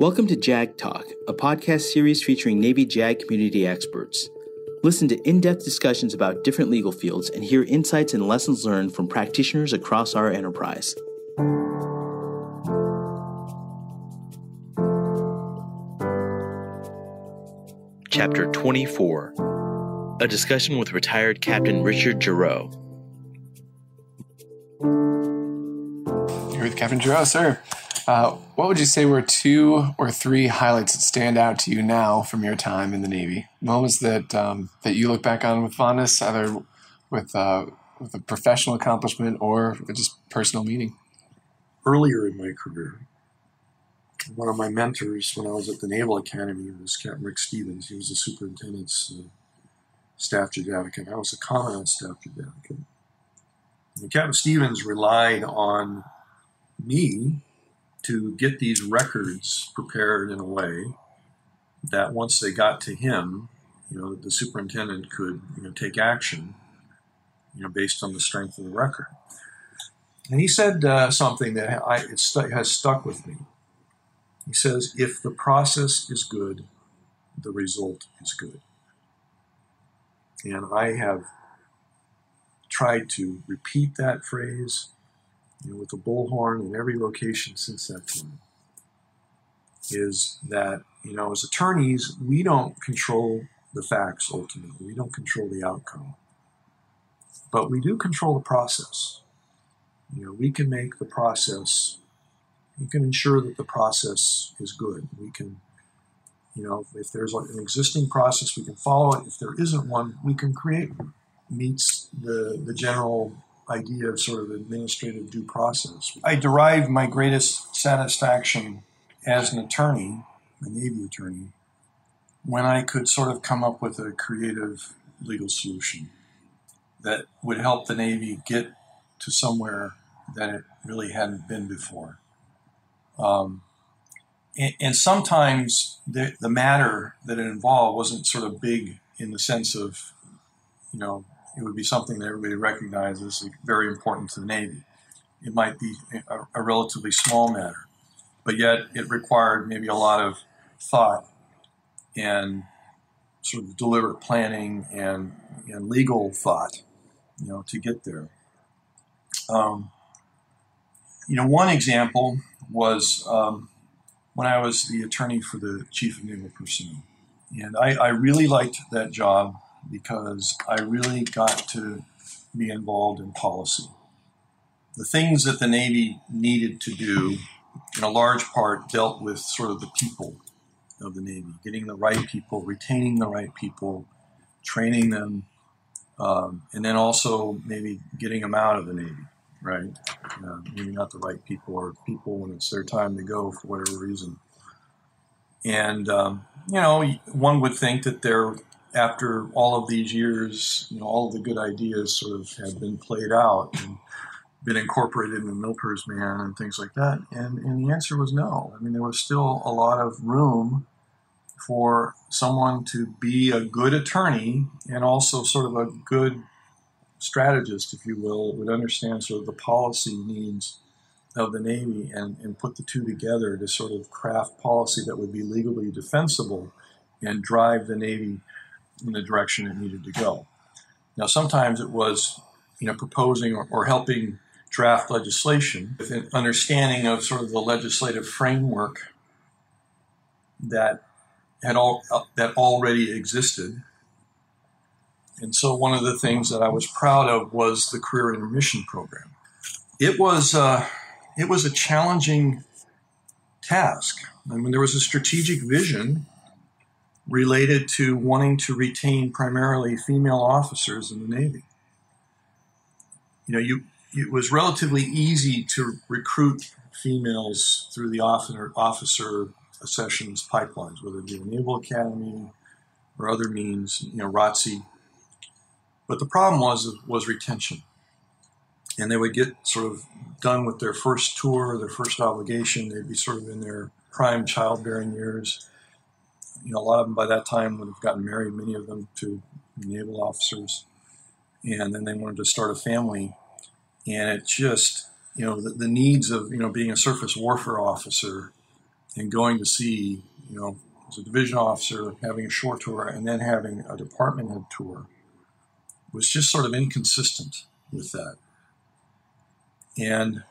Welcome to JAG Talk, a podcast series featuring Navy JAG community experts. Listen to in depth discussions about different legal fields and hear insights and lessons learned from practitioners across our enterprise. Chapter 24 A discussion with retired Captain Richard Giroux. You're with Captain Giroux, sir. Uh, what would you say were two or three highlights that stand out to you now from your time in the Navy? Moments that um, that you look back on with fondness, either with uh, with a professional accomplishment or just personal meaning. Earlier in my career, one of my mentors when I was at the Naval Academy was Captain Rick Stevens. He was the superintendent's uh, staff advocate. I was a commandant staff advocate. And Captain Stevens relied on me to get these records prepared in a way that once they got to him, you know, the superintendent could you know, take action, you know, based on the strength of the record. And he said uh, something that I, it has stuck with me. He says, if the process is good, the result is good. And I have tried to repeat that phrase know, with the bullhorn in every location since that time. Is that, you know, as attorneys, we don't control the facts ultimately, we don't control the outcome. But we do control the process. You know, we can make the process we can ensure that the process is good. We can, you know, if there's an existing process, we can follow it. If there isn't one, we can create. Meets the, the general idea of sort of administrative due process. I derive my greatest satisfaction as an attorney, a Navy attorney, when I could sort of come up with a creative legal solution that would help the Navy get to somewhere that it really hadn't been before. Um, and, and, sometimes the, the matter that it involved wasn't sort of big in the sense of, you know, it would be something that everybody recognizes very important to the Navy. It might be a, a relatively small matter, but yet it required maybe a lot of thought and sort of deliberate planning and, and legal thought, you know, to get there. Um, you know, one example was um, when I was the attorney for the Chief of Naval Personnel. And I, I, really liked that job because I really got to be involved in policy. The things that the Navy needed to do, in a large part, dealt with sort of the people of the Navy, getting the right people, retaining the right people, training them, um, and then also maybe getting them out of the Navy right? Uh, maybe not the right people or people when it's their time to go for whatever reason. And, um, you know, one would think that they're, after all of these years, you know, all of the good ideas sort of have been played out and been incorporated in MILPERSMAN and things like that. And, and the answer was no. I mean, there was still a lot of room for someone to be a good attorney and also sort of a good strategist, if you will, would understand sort of the policy needs of the Navy and, and put the two together to sort of craft policy that would be legally defensible and drive the Navy in the direction it needed to go. Now, sometimes it was, you know, proposing or, or helping draft legislation with an understanding of sort of the legislative framework that had all that already existed and so one of the things that I was proud of was the career intermission program. It was uh, it was a challenging task. I mean, there was a strategic vision related to wanting to retain primarily female officers in the Navy. You know, you it was relatively easy to recruit females through the officer officer accessions pipelines, whether it be the Naval Academy or other means, you know, ROTC but the problem was was retention. And they would get sort of done with their first tour, their first obligation. They'd be sort of in their prime childbearing years. You know, a lot of them by that time would have gotten married, many of them to naval officers. And then they wanted to start a family. And it just, you know, the, the needs of, you know, being a surface warfare officer and going to sea, you know, as a division officer, having a short tour and then having a department head tour was just sort of inconsistent with that. And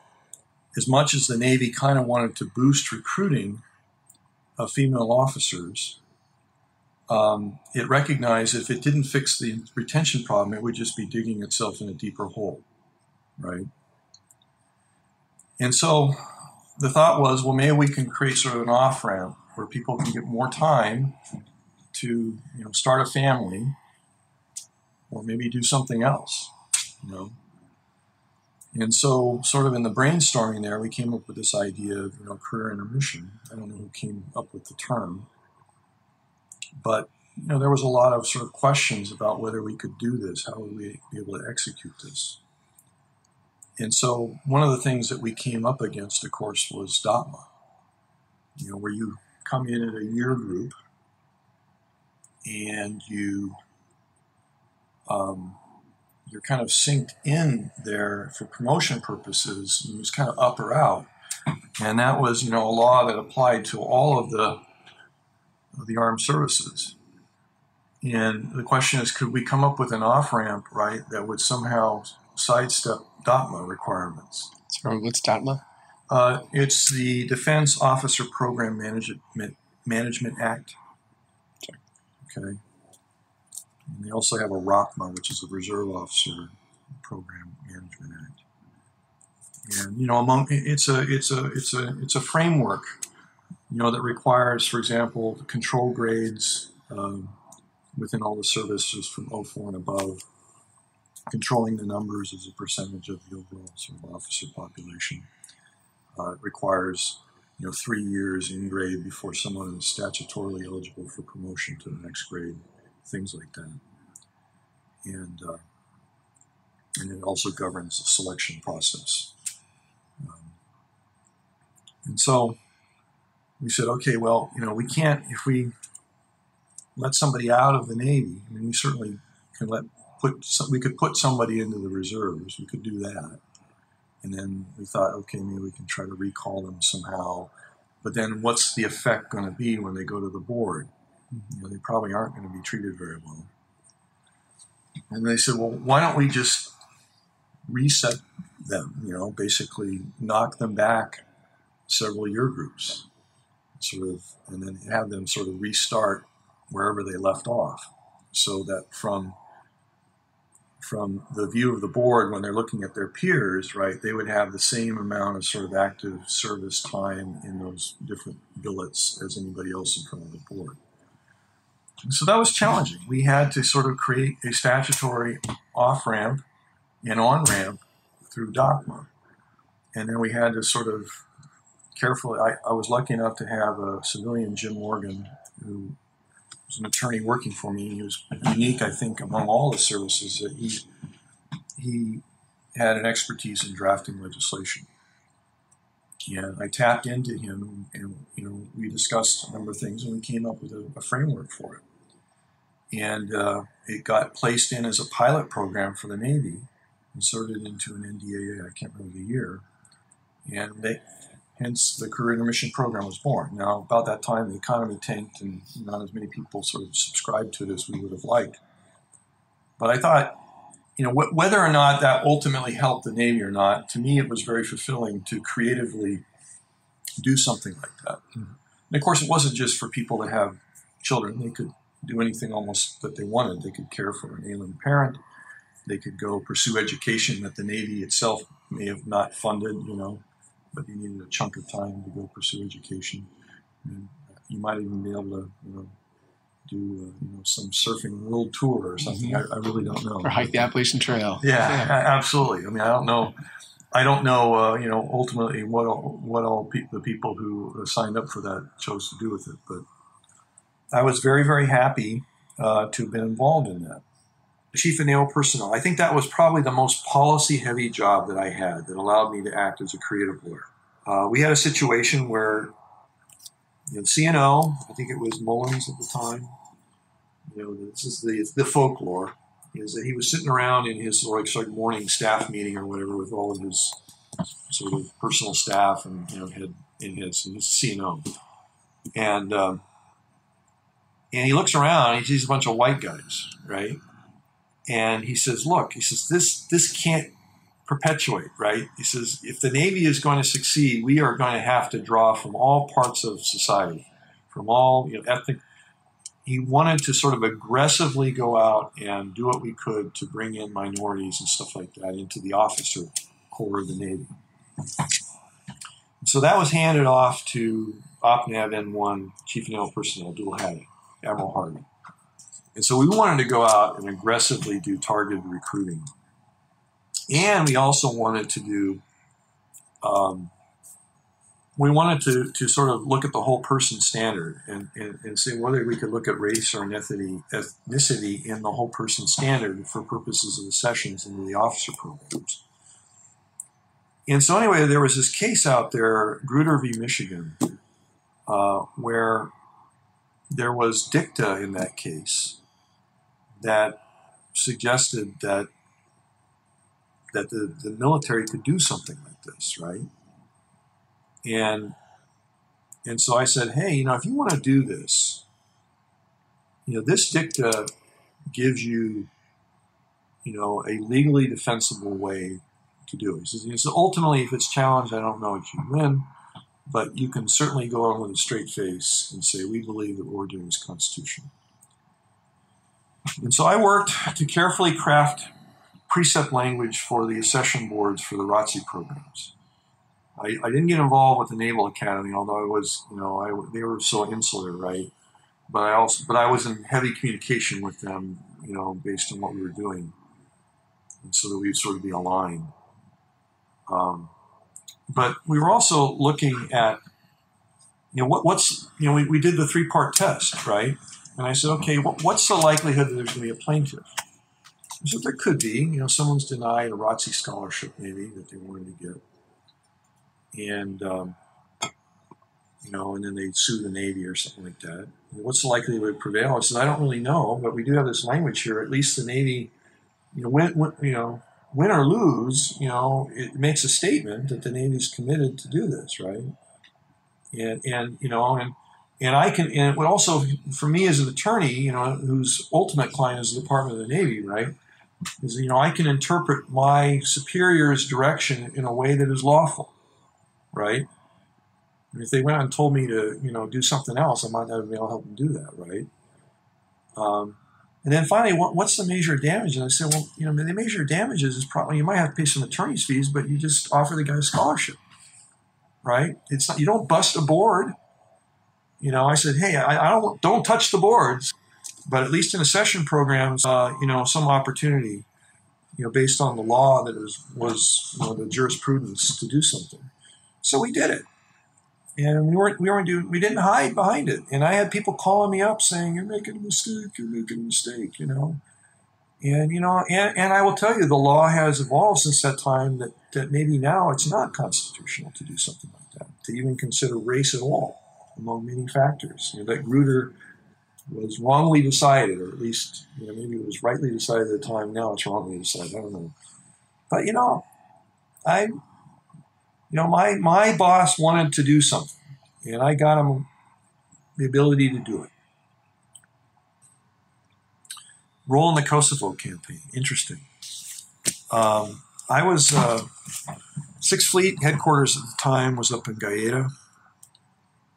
as much as the Navy kind of wanted to boost recruiting of female officers, um, it recognized if it didn't fix the retention problem, it would just be digging itself in a deeper hole, right? And so the thought was, well, maybe we can create sort of an off ramp where people can get more time to, you know, start a family, or maybe do something else, you know. And so, sort of in the brainstorming there, we came up with this idea of, you know, career intermission. I don't know who came up with the term, but you know, there was a lot of sort of questions about whether we could do this, how would we be able to execute this. And so, one of the things that we came up against, of course, was DOPMA. You know, where you come in at a year group and you um, you're kind of synced in there for promotion purposes. It was kind of up or out, and that was you know a law that applied to all of the of the armed services. And the question is, could we come up with an off ramp, right, that would somehow sidestep DOPMA requirements? So what's DOPMA? Uh, it's the Defense Officer Program Management Management Act. Okay. And they also have a ROPMA, which is a Reserve Officer Program Management Act. And you know, among it's a it's a it's a it's a framework, you know, that requires, for example, control grades um, within all the services from 04 and above, controlling the numbers as a percentage of the overall sort of officer population. Uh, it requires you know three years in grade before someone is statutorily eligible for promotion to the next grade things like that. And uh, and it also governs the selection process. Um, and so we said, okay, well, you know, we can't if we let somebody out of the Navy. I mean, we certainly can let put some, we could put somebody into the reserves. We could do that. And then we thought, okay, maybe we can try to recall them somehow. But then, what's the effect going to be when they go to the board? You know, they probably aren't going to be treated very well. And they said, well, why don't we just reset them, you know, basically knock them back several year groups, sort of, and then have them sort of restart wherever they left off, so that from from the view of the board when they're looking at their peers, right, they would have the same amount of sort of active service time in those different billets as anybody else in front of the board. So that was challenging. We had to sort of create a statutory off ramp and on ramp through DOPMA. And then we had to sort of carefully, I, I, was lucky enough to have a civilian, Jim Morgan, who was an attorney working for me. He was unique, I think, among all the services that he, he had an expertise in drafting legislation. And I tapped into him, and you know, we discussed a number of things, and we came up with a, a framework for it and uh, it got placed in as a pilot program for the Navy, inserted into an NDAA. I can't remember the year, and they, hence the career intermission program was born. Now, about that time, the economy tanked, and not as many people sort of subscribed to it as we would have liked. But I thought, you know, wh- whether or not that ultimately helped the Navy or not, to me, it was very fulfilling to creatively do something like that. Mm-hmm. And of course, it wasn't just for people to have children; they could do anything almost that they wanted. They could care for an ailing parent. They could go pursue education that the Navy itself may have not funded, you know, but you needed a chunk of time to go pursue education. And you might even be able to, you know, do uh, you know some surfing world tour or something. Mm-hmm. I, I, really don't know. Or hike the Appalachian Trail. Yeah, yeah. absolutely. I mean, I don't know. I don't know. Uh, you know, ultimately, what all, what all pe- the people who signed up for that chose to do with it, but I was very, very happy uh, to have been involved in that. Chief of Naval Personnel, I think that was probably the most policy heavy job that I had that allowed me to act as a creative lawyer. Uh, we had a situation where know, CNO, I think it was Mullins at the time, you know, this is the, the folklore, is that he was sitting around in his like, sort of morning staff meeting or whatever with all of his sort of personal staff and you know had in his, his CNO and um, and he looks around. He sees a bunch of white guys, right? And he says, "Look," he says, "this this can't perpetuate, right?" He says, "If the Navy is going to succeed, we are going to have to draw from all parts of society, from all you know, ethnic." He wanted to sort of aggressively go out and do what we could to bring in minorities and stuff like that into the officer corps of the Navy. So that was handed off to OPNAV N1 Chief Naval Personnel, dual heading, Admiral Harvey. And so we wanted to go out and aggressively do targeted recruiting. And we also wanted to do, um, we wanted to, to sort of look at the whole person standard and, and, and see whether we could look at race or ethnicity, ethnicity in the whole person standard for purposes of the sessions into the officer programs. And so, anyway, there was this case out there, Grutter v. Michigan, uh, where there was dicta in that case that suggested that that the, the military could do something like this, right? And and so I said, hey, you know, if you want to do this, you know, this dicta gives you, you know, a legally defensible way to do it. He says, ultimately, if it's challenged, I don't know if you win, but you can certainly go on with a straight face and say, we believe that what we're doing is constitutional. And so I worked to carefully craft precept language for the accession boards for the ROTC programs. I, I, didn't get involved with the Naval Academy, although I was, you know, I, they were so insular, right? But I also, but I was in heavy communication with them, you know, based on what we were doing, and so that we'd sort of be aligned. Um, but we were also looking at, you know, what, what's, you know, we, we did the three part test, right? And I said, okay, what, what's the likelihood that there's going to be a plaintiff? I said, there could be. You know, someone's denied a ROTC scholarship, maybe, that they wanted to get. And, um, you know, and then they sue the Navy or something like that. What's the likelihood it would prevail? I said, I don't really know, but we do have this language here. At least the Navy, you know, when, when you know, win or lose, you know, it makes a statement that the Navy's committed to do this, right? And and you know, and and I can and what also for me as an attorney, you know, whose ultimate client is the Department of the Navy, right? Is you know, I can interpret my superior's direction in a way that is lawful, right? And if they went out and told me to, you know, do something else, I might not be able to help them do that, right? Um, and then finally, what, what's the measure of damage? And I said, well, you know, the measure of damages is probably you might have to pay some attorney's fees, but you just offer the guy a scholarship, right? It's not you don't bust a board. You know, I said, hey, I, I don't don't touch the boards, but at least in accession programs, uh, you know, some opportunity, you know, based on the law that was was you know, the jurisprudence to do something. So we did it and we weren't we weren't doing we didn't hide behind it. And I had people calling me up saying, "You're making a mistake. You're making a mistake," you know. And you know, and, and I will tell you, the law has evolved since that time. That that maybe now it's not constitutional to do something like that, to even consider race at all, among many factors. You know, that Grutter was wrongly decided, or at least you know maybe it was rightly decided at the time. Now it's wrongly decided. I don't know. But you know, I you know, my, my boss wanted to do something, and I got him the ability to do it. Role in the Kosovo campaign. Interesting. Um, I was uh, Sixth Fleet headquarters at the time was up in Gaeta,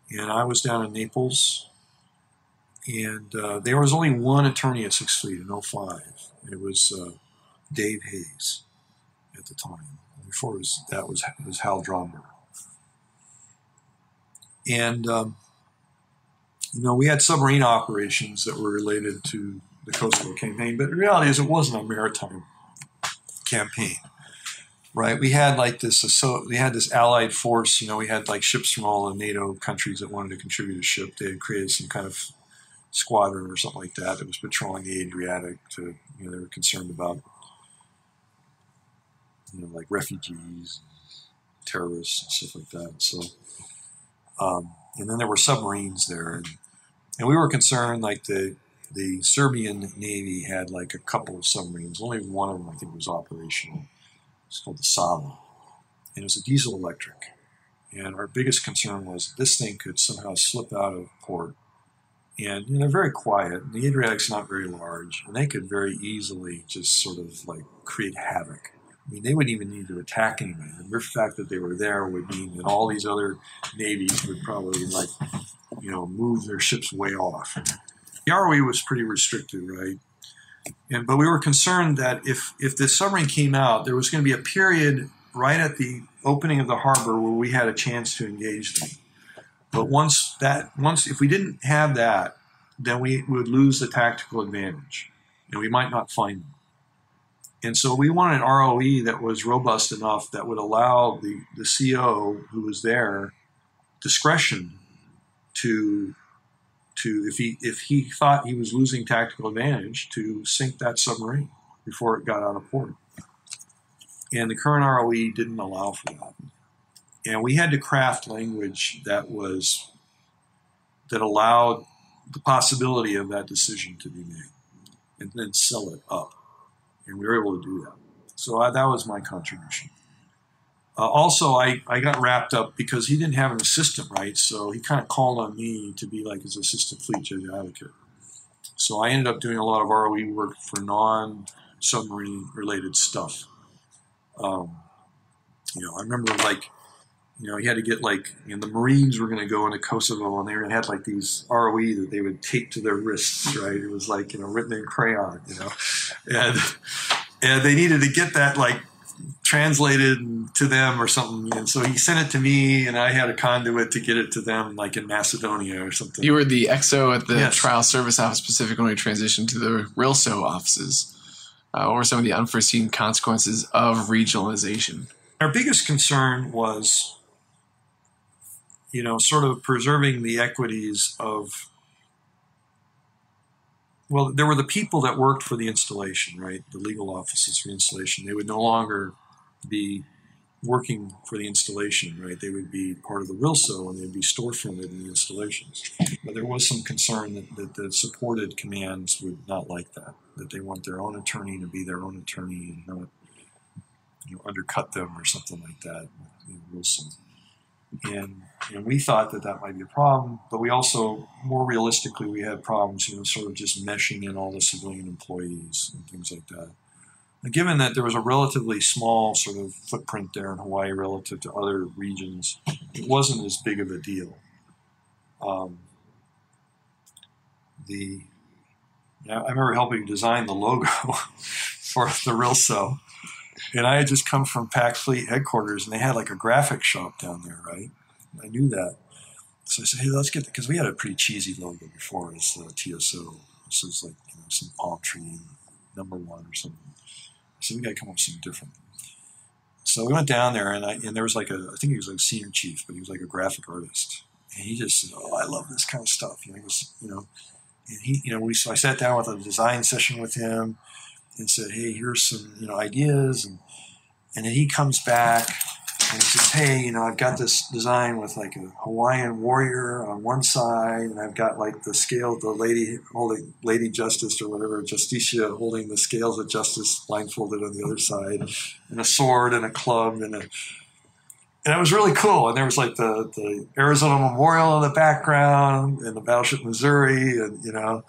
and I was down in Naples. And uh, there was only one attorney at Sixth Fleet in 05. It was uh, Dave Hayes at the time before was, that was, was Hal Dromber. And, um, you know, we had submarine operations that were related to the Kosovo campaign, but the reality is it wasn't a maritime campaign, right? We had like this, so we had this allied force, you know, we had like ships from all the NATO countries that wanted to contribute a ship. They had created some kind of squadron or something like that that was patrolling the Adriatic to, you know, they were concerned about you know, like refugees, terrorists, and stuff like that. So, um, and then there were submarines there, and, and we were concerned like the the Serbian Navy had like a couple of submarines. Only one of them I think was operational. It's called the Sava, and it was a diesel electric. And our biggest concern was this thing could somehow slip out of port. And you know, very quiet. And the Adriatic's not very large, and they could very easily just sort of like create havoc. I mean, they wouldn't even need to attack anybody. The mere fact that they were there would mean that all these other navies would probably like, you know, move their ships way off. The ROE was pretty restricted, right? And but we were concerned that if if the submarine came out, there was going to be a period right at the opening of the harbor where we had a chance to engage them. But once that once if we didn't have that, then we would lose the tactical advantage, and we might not find them. And so we wanted an ROE that was robust enough that would allow the, the CO who was there discretion to to if he if he thought he was losing tactical advantage to sink that submarine before it got out of port. And the current ROE didn't allow for that. And we had to craft language that was that allowed the possibility of that decision to be made and then sell it up. And we were able to do that. So I, that was my contribution. Uh, also, I, I got wrapped up because he didn't have an assistant, right? So he kind of called on me to be like his assistant fleet judge advocate. So I ended up doing a lot of ROE work for non submarine related stuff. Um, you know, I remember like, you know, he had to get like, you know, the Marines were going to go into Kosovo and they had like these ROE that they would tape to their wrists, right? It was like, you know, written in crayon, you know, and, and they needed to get that like translated to them or something. And so he sent it to me, and I had a conduit to get it to them, like in Macedonia or something. You were the XO at the Yes. trial service office Pacific when we transitioned to the RILSO offices. Uh, what were some of the unforeseen consequences of regionalization? Our biggest concern was, you know, sort of preserving the equities of. Well, there were the people that worked for the installation, right? The legal offices for installation. They would no longer be working for the installation, right? They would be part of the RILSO and they'd be storefronted in the installations. But there was some concern that, that the supported commands would not like that, that they want their own attorney to be their own attorney and not you know, undercut them or something like that in RILSO. And, and we thought that that might be a problem, but we also, more realistically, we had problems, you know, sort of just meshing in all the civilian employees and things like that. And given that there was a relatively small sort of footprint there in Hawaii relative to other regions, it wasn't as big of a deal. Um, the I remember helping design the logo for the RILSO. And I had just come from Pac Fleet headquarters, and they had like a graphic shop down there, right? I knew that. So I said, hey, let's get because we had a pretty cheesy logo before as uh, TSO. This is like you know some palm tree number one or something. Said we got to come up with something different. So we went down there, and I and there was like a I think he was like senior chief, but he was like a graphic artist, and he just said, oh, I love this kind of stuff. You know, he was you know, and he you know we so I sat down with a design session with him and said, "Hey, here's some you know ideas," and and then he comes back and he says, "Hey, you know, I've got this design with like a Hawaiian warrior on one side, and I've got like the scale, the lady holding Lady Justice or whatever, Justicia holding the scales of justice blindfolded on the other side, and a sword and a club and a." And it was really cool. And there was like the, the Arizona Memorial in the background and the Battleship Missouri, and you know,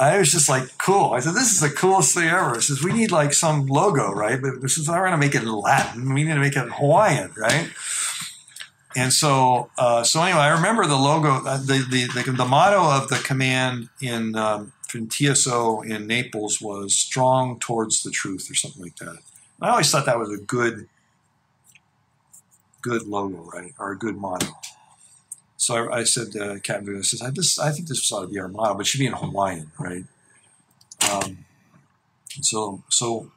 I was just like, cool. I said, this is the coolest thing ever. I says, we need like some logo, right? But this is not going to make it in Latin. We need to make it in Hawaiian, right? And so, uh, so anyway, I remember the logo, uh, the, the, the, the motto of the command in, um, in TSO in Naples was strong towards the truth or something like that. I always thought that was a good, good logo, right? Or a good motto. So I, I said to Captain I says, I, this, I think this ought to be our motto, but it should be in Hawaiian, right? Um, so, so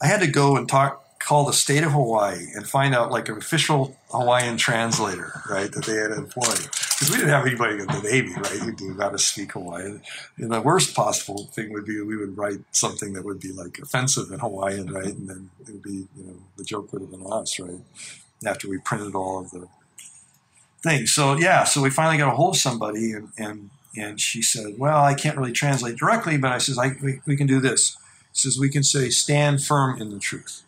I had to go and talk, call the state of Hawaii and find out like an official Hawaiian translator, right, that they had employed. Because we didn't have anybody in the Navy, right, who knew how to speak Hawaiian. And the worst possible thing would be we would write something that would be like offensive in Hawaiian, right, and then it would be, you know, the joke would have been us, right, after we printed all of the thing. So yeah, so we finally got a hold of somebody, and and and she said, "Well, I can't really translate directly, but I says I we, we can do this. Says we can say stand firm in the truth.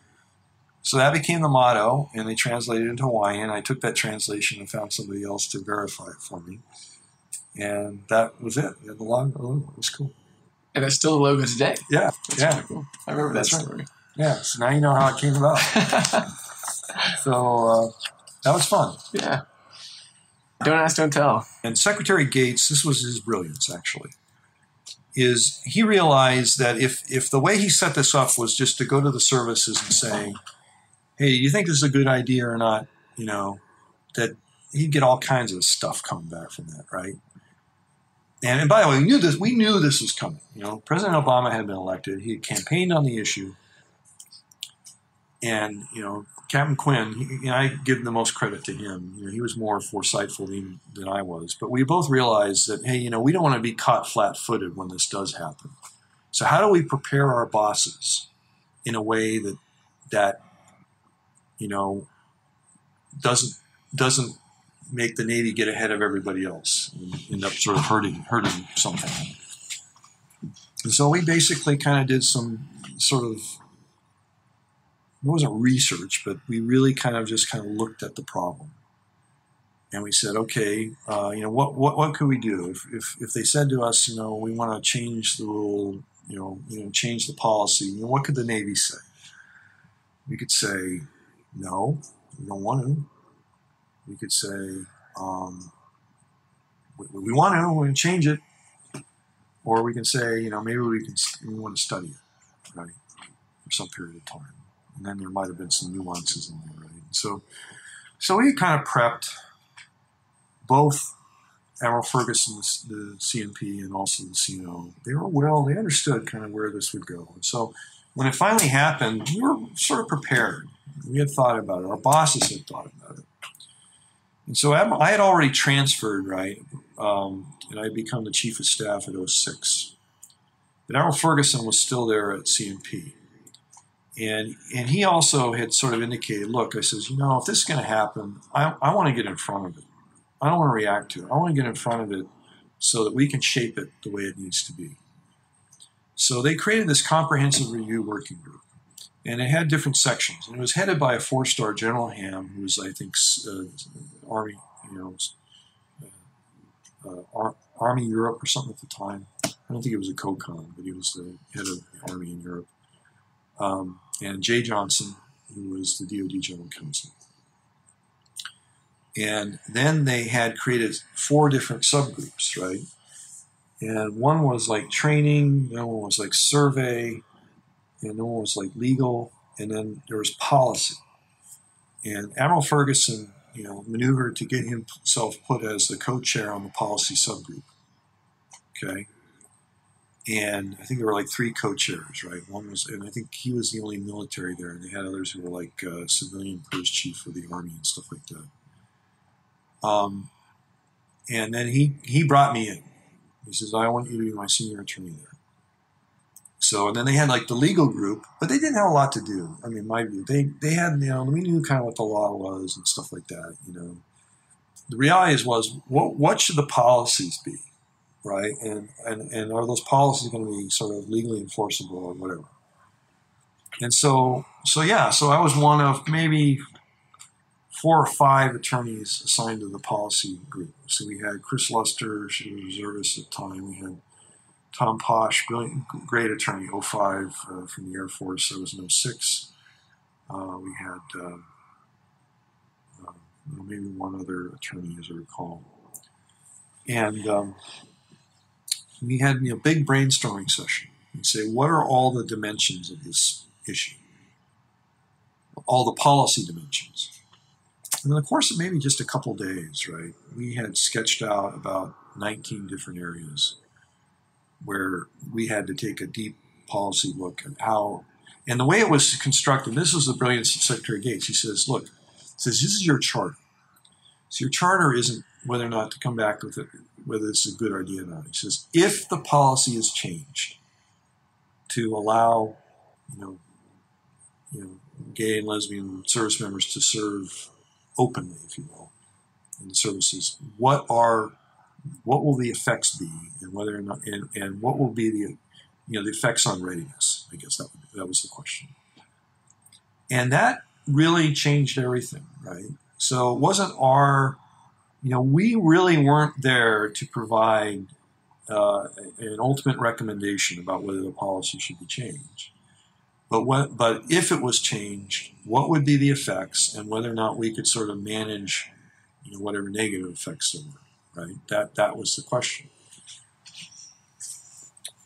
So that became the motto, and they translated it into Hawaiian. I took that translation and found somebody else to verify it for me. And that was it. The logo. It was cool. And that's still the logo today. Yeah, That's yeah, really cool. I remember that That's right. yeah. So now you know how it came about. So uh, that was fun. yeah. Don't ask, don't tell. And Secretary Gates, this was his brilliance actually, is he realized that if if the way he set this up was just to go to the services and say, "Hey, you think this is a good idea or not?" You know, that he'd get all kinds of stuff coming back from that, right? And, and by the way, we knew this. We knew this was coming. You know, President Obama had been elected. He had campaigned on the issue, and you know, Captain Quinn. He, you know, I give the most credit to him. You know, he was more foresightful than, than I was. But we both realized that hey, you know, we don't want to be caught flat-footed when this does happen. So how do we prepare our bosses in a way that that you know doesn't doesn't make the Navy get ahead of everybody else and end up sort of hurting hurting something. And so we basically kind of did some sort of it wasn't research, but we really kind of just kind of looked at the problem. And we said, okay, uh, you know, what, what, what could we do? If, if, if they said to us, you know, we want to change the rule, you know, you know, change the policy, you know, what could the Navy say? We could say, no, we don't want to. We could say, um, we, we want to, we can change it. Or we can say, you know, maybe we can, we want to study it, right, for some period of time. And then there might have been some nuances in there, right? So, so we kind of prepped both Admiral Ferguson, the, CNP, and also the CNO. They were well, they understood kind of where this would go. And so when it finally happened, we were sort of prepared. We had thought about it. Our bosses had thought about it. And so I had already transferred, right? Um, and I had become the chief of staff at 06. But Admiral Ferguson was still there at CNP. And, and he also had sort of indicated, look, I says, you know, if this is going to happen, I, I want to get in front of it. I don't want to react to it. I want to get in front of it so that we can shape it the way it needs to be. So they created this comprehensive review working group, and it had different sections. And it was headed by a four-star General Ham, who was, I think, uh, Army, you know, uh, Ar- Army Europe or something at the time. I don't think he was a COCOM, but he was the head of the Army in Europe. Um, and Jeh Johnson, who was the DoD General Counsel. And then they had created four different subgroups, right? And one was like training, the other one was like survey, and the one was like legal, and then there was policy. And Admiral Ferguson, you know, maneuvered to get himself put as the co-chair on the policy subgroup. Okay. And I think there were like three co-chairs, right? One was, and I think he was the only military there, and they had others who were like uh, civilian post chief of the army and stuff like that. Um, and then he he brought me in. He says, "I want you to be my senior attorney there." So, and then they had like the legal group, but they didn't have a lot to do. I mean, my view, they they had you know we knew kind of what the law was and stuff like that. You know, the reality is was what what should the policies be, right? And and and are those policies going to be sort of legally enforceable or whatever? And so so yeah, so I was one of maybe four or five attorneys assigned to the policy group. So we had Chris Luster, she was a reservist at the time. We had Tom Posh, brilliant, great attorney, 05 uh, from the Air Force. I was in 06. Uh, we had uh, uh, maybe one other attorney, as I recall. And um, we had you know, big brainstorming session. and say, what are all the dimensions of this issue? All the policy dimensions. And in the course of maybe just a couple days, right, we had sketched out about 19 different areas where we had to take a deep policy look at how, and the way it was constructed, this was the brilliance of Secretary Gates. He says, look, he says, this is your charter. So your charter isn't whether or not to come back with it, whether it's a good idea or not. He says, if the policy is changed to allow, you know, you know, gay and lesbian service members to serve openly, if you will, in the services, what are what will the effects be, and whether or not, and, and what will be the, you know, the effects on readiness? I guess that that was the question. And that really changed everything, right? So it wasn't our, you know, we really weren't there to provide uh, an ultimate recommendation about whether the policy should be changed. But what, but if it was changed, what would be the effects, and whether or not we could sort of manage, you know, whatever negative effects there were, right? That that was the question.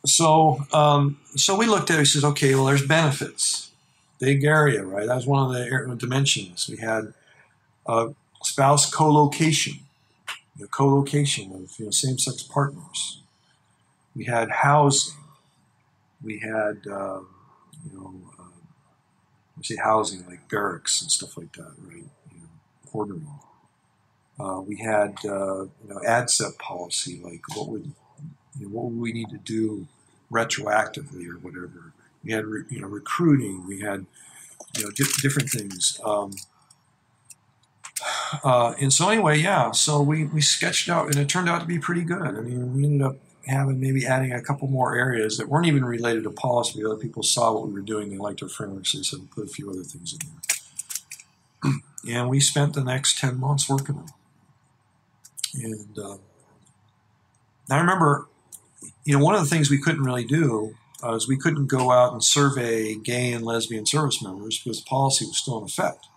So, um, so we looked at it. We said, okay, well, there's benefits, big area, right? That was one of the dimensions. We had uh, spouse co-location, the co-location of you know same-sex partners. We had housing. We had uh, you know, uh, say housing like barracks and stuff like that, right? You know, quartering. Uh, we had uh, you know ADSEP policy, like what would you know, what would we need to do retroactively or whatever. We had re, you know recruiting. We had you know di- different things. Um, uh, and so anyway, yeah. So we we sketched out, and it turned out to be pretty good. I mean, we ended up having maybe adding a couple more areas that weren't even related to policy. Other people saw what we were doing, they liked our framework, so said put a few other things in there. and we spent the next 10 months working on it. And uh, I remember, you know, one of the things we couldn't really do uh, is we couldn't go out and survey gay and lesbian service members because policy was still in effect.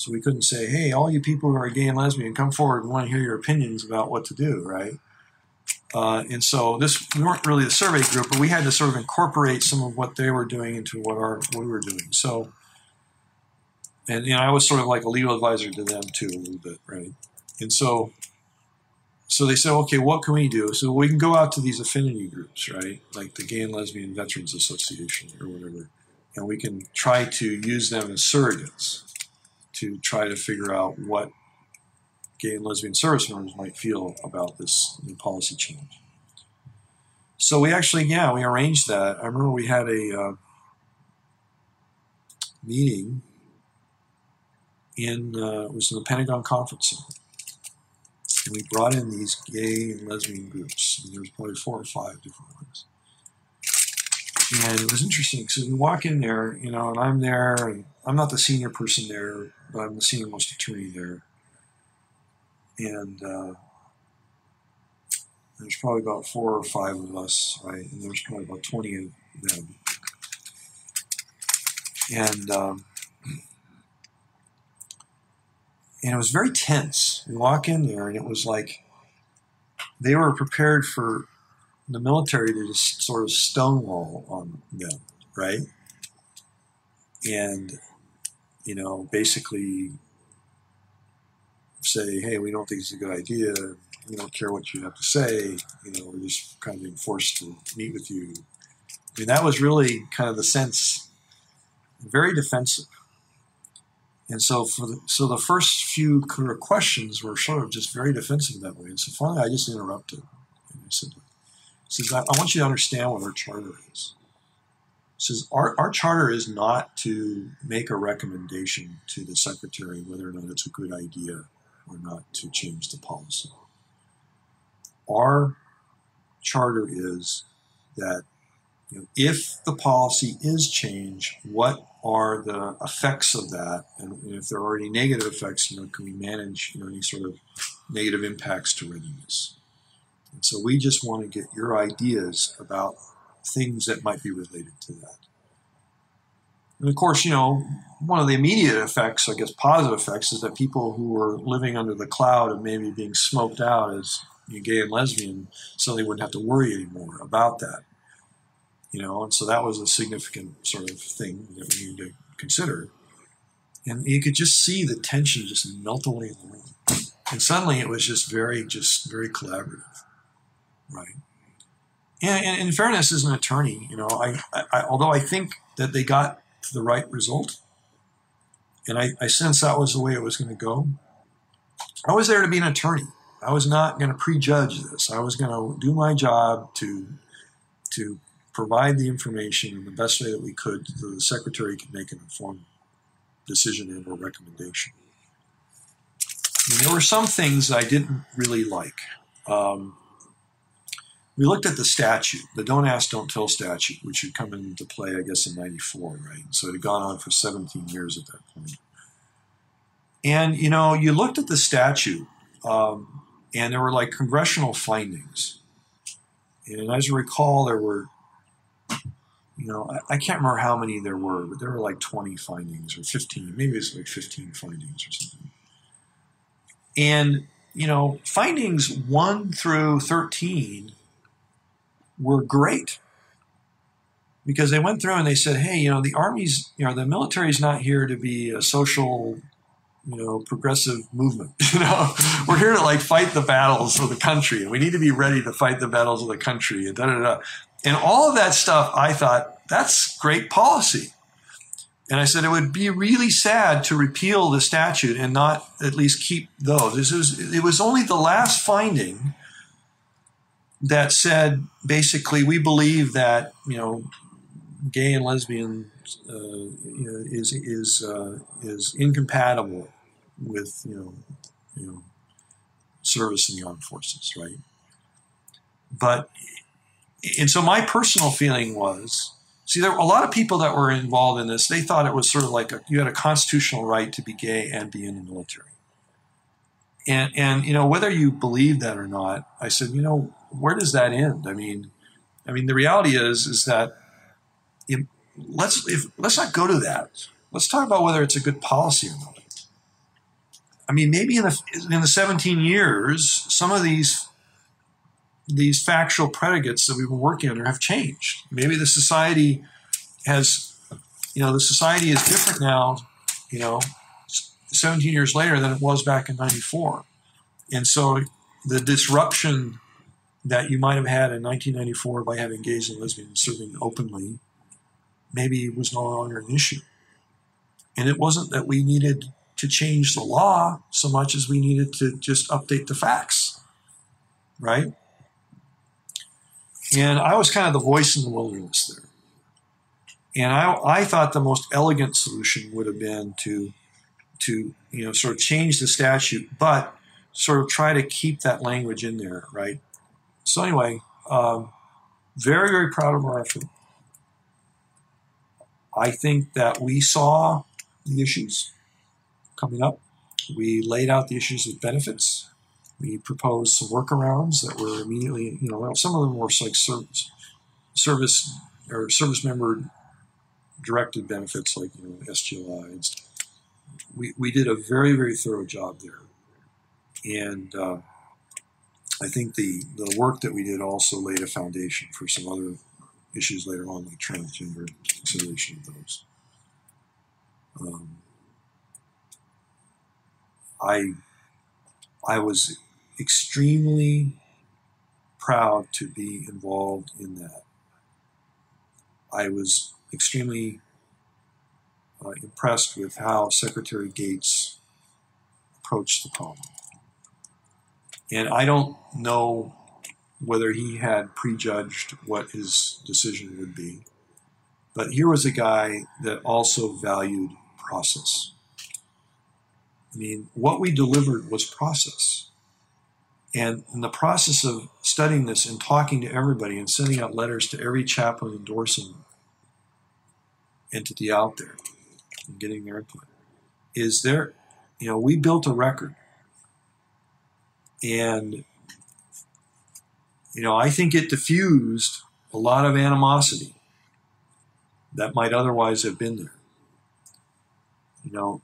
So we couldn't say, hey, all you people who are gay and lesbian, come forward and want to hear your opinions about what to do, right? Uh, and so this we weren't really the survey group, but we had to sort of incorporate some of what they were doing into what our what we were doing. So, and you know, I was sort of like a legal advisor to them too, a little bit, right? And so, so they said, okay, what can we do? So we can go out to these affinity groups, right, like the Gay and Lesbian Veterans Association or whatever, and we can try to use them as surrogates to try to figure out what gay and lesbian service members might feel about this new policy change. So we actually, yeah, we arranged that. I remember we had a uh, meeting in uh, it was in the Pentagon Conference Center, and we brought in these gay and lesbian groups. And there was probably four or five different ones. And it was interesting because we walk in there, you know, and I'm there, and I'm not the senior person there, but I'm the senior most attorney there and uh, there's probably about four or five of us, right? And there's probably about 20 of them. And um, and it was very tense. We walk in there, and it was like they were prepared for the military to just sort of stonewall on them, right? And you know, basically say, hey, we don't think it's a good idea. We don't care what you have to say. You know, we're just kind of being forced to meet with you. I mean, that was really kind of the sense, very defensive. And so, for the, so the first few questions were sort of just very defensive that way. And so finally, I just interrupted. And I said, says, I, I want you to understand what our charter is. says our, our charter is not to make a recommendation to the secretary whether or not it's a good idea or not to change the policy. Our charter is that you know, if the policy is changed, what are the effects of that? And, and if there are any negative effects, you know, can we manage you know, any sort of negative impacts to readiness? And so we just want to get your ideas about things that might be related to that. And of course, you know, one of the immediate effects, I guess positive effects, is that people who were living under the cloud of maybe being smoked out as gay and lesbian suddenly wouldn't have to worry anymore about that. You know, and so that was a significant sort of thing that we need to consider. And you could just see the tension just melt away in the room. And suddenly it was just very, just very collaborative, right? And, and in fairness, as an attorney, you know, I, I although I think that they got the right result. And I, I sensed that was the way it was going to go. I was there to be an attorney. I was not going to prejudge this. I was going to do my job to to provide the information in the best way that we could so the secretary could make an informed decision and or recommendation. Mean, there were some things I didn't really like. Um, we looked at the statute, the Don't Ask, Don't Tell statute, which had come into play, I guess, in 94, right? So it had gone on for 17 years at that point. And, you know, you looked at the statute, um, and there were like congressional findings. And as you recall, there were, you know, I, I can't remember how many there were, but there were like 20 findings or 15, maybe it's like 15 findings or something. And, you know, findings 1 through 13 were great because they went through and they said, hey, you know, the army's, you know, the military's not here to be a social, you know, progressive movement. You know, we're here to like fight the battles of the country, and we need to be ready to fight the battles of the country, and da da da. And all of that stuff, I thought that's great policy. And I said it would be really sad to repeal the statute and not at least keep those. This was, it was only the last finding that said basically we believe that you know gay and lesbian uh, is is uh, is incompatible with you know you know service in the armed forces, right? But and so my personal feeling was see there were a lot of people that were involved in this. They thought it was sort of like a, you had a constitutional right to be gay and be in the military. And and you know whether you believe that or not, I said you know where does that end? I mean, I mean, the reality is is that let's if, let's not go to that. Let's talk about whether it's a good policy or not. I mean, maybe in the in the 17 years, some of these these factual predicates that we've been working under have changed. Maybe the society has, you know, the society is different now. You know, 17 years later than it was back in 94. And so the disruption that you might have had in 1994 by having gays and lesbians serving openly maybe was no longer an issue. And it wasn't that we needed to change the law so much as we needed to just update the facts, right? And I was kind of the voice in the wilderness there. And I, I thought the most elegant solution would have been to, to you know, sort of change the statute, but sort of try to keep that language in there, right? So anyway, um, very, very proud of our effort. I think that we saw the issues coming up. We laid out the issues with benefits. We proposed some workarounds that were immediately, you know, some of them were like service, service or service member directed benefits like, you know, SGLI. We, we did a very, very thorough job there. And uh, I think the, the work that we did also laid a foundation for some other issues later on, like transgender consideration of those. Um, I I was extremely proud to be involved in that. I was extremely uh, impressed with how Secretary Gates approached the problem. And I don't know whether he had prejudged what his decision would be. But here was a guy that also valued process. I mean, what we delivered was process. And in the process of studying this and talking to everybody and sending out letters to every chaplain endorsing entity out there and getting their input, is there, you know, we built a record. And, you know, I think it diffused a lot of animosity that might otherwise have been there. You know,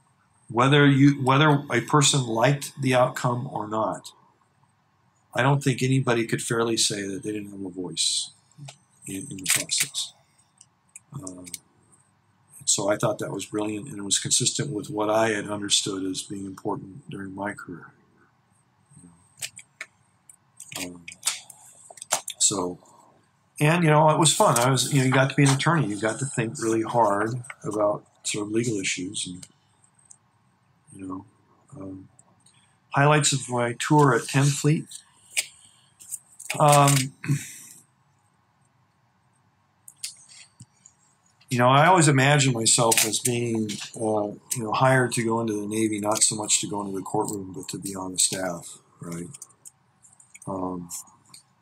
whether you whether a person liked the outcome or not, I don't think anybody could fairly say that they didn't have a voice in, in the process. Um, so I thought that was brilliant, and it was consistent with what I had understood as being important during my career. Um, so, and you know, it was fun. I was, you know, you got to be an attorney. You got to think really hard about sort of legal issues, and you know, um, highlights of my tour at 10 Fleet. Um, you know, I always imagine myself as being, uh, you know, hired to go into the Navy, not so much to go into the courtroom, but to be on the staff, right? Um,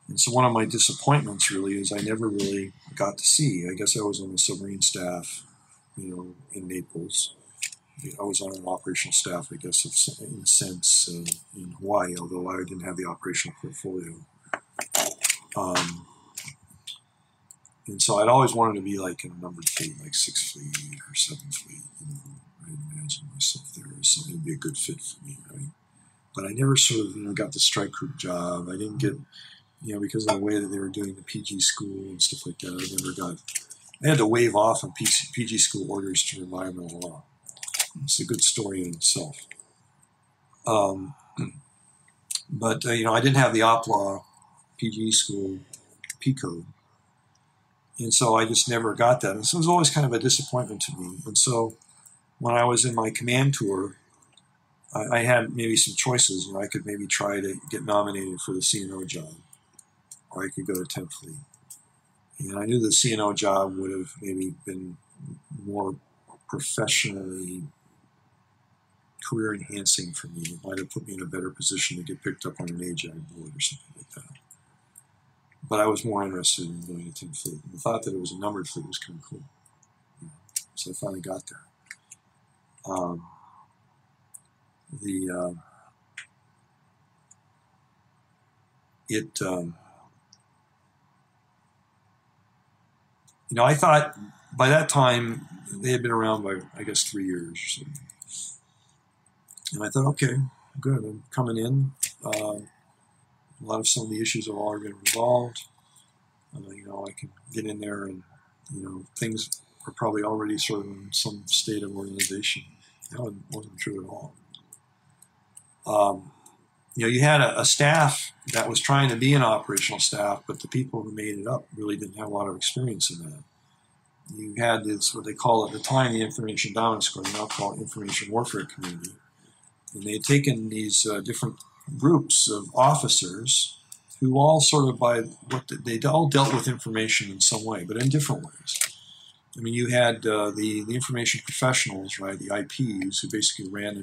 And so one of my disappointments really is I never really got to see. I guess I was on the submarine staff, you know, in Naples. I was on an operational staff, I guess, in a sense, uh, in Hawaii, although I didn't have the operational portfolio. Um, and so I'd always wanted to be like in a numbered fleet, like Sixth Fleet or Seventh Fleet. You know, I imagined myself there something to be a good fit for me, right? But I never sort of, you know, got the strike group job. I didn't get, you know, because of the way that they were doing the PG school and stuff like that. I never got. I had to wave off on PG school orders to environmental law. It's a good story in itself. Um, but uh, you know, I didn't have the op law, PG school P code, and so I just never got that. And so it was always kind of a disappointment to me. And so when I was in my command tour, I, I had maybe some choices. You know, I could maybe try to get nominated for the CNO job, or I could go to 10th Fleet. And I knew the CNO job would have maybe been more professionally career enhancing for me. It might have put me in a better position to get picked up on an AJAG board or something like that. But I was more interested in going to 10th Fleet. And the thought that it was a numbered fleet was kind of cool. So I finally got there. Um, the uh, it um, you know I thought by that time they had been around by I guess three years or so. And I thought, okay, good. I'm coming in. Uh, a lot of some of the issues have already been resolved. Uh, you know, I can get in there and, you know, things are probably already sort of in some state of organization. That wasn't true at all. Um, you know, you had a, a, staff that was trying to be an operational staff, but the people who made it up really didn't have a lot of experience in that. You had this, what they call at the time, the Information Dominance Squad, now called Information Warfare Community and they had taken these uh, different groups of officers who all sort of by what they all dealt with information in some way, but in different ways. I mean, you had uh, the the information professionals, right? The IPs who basically ran the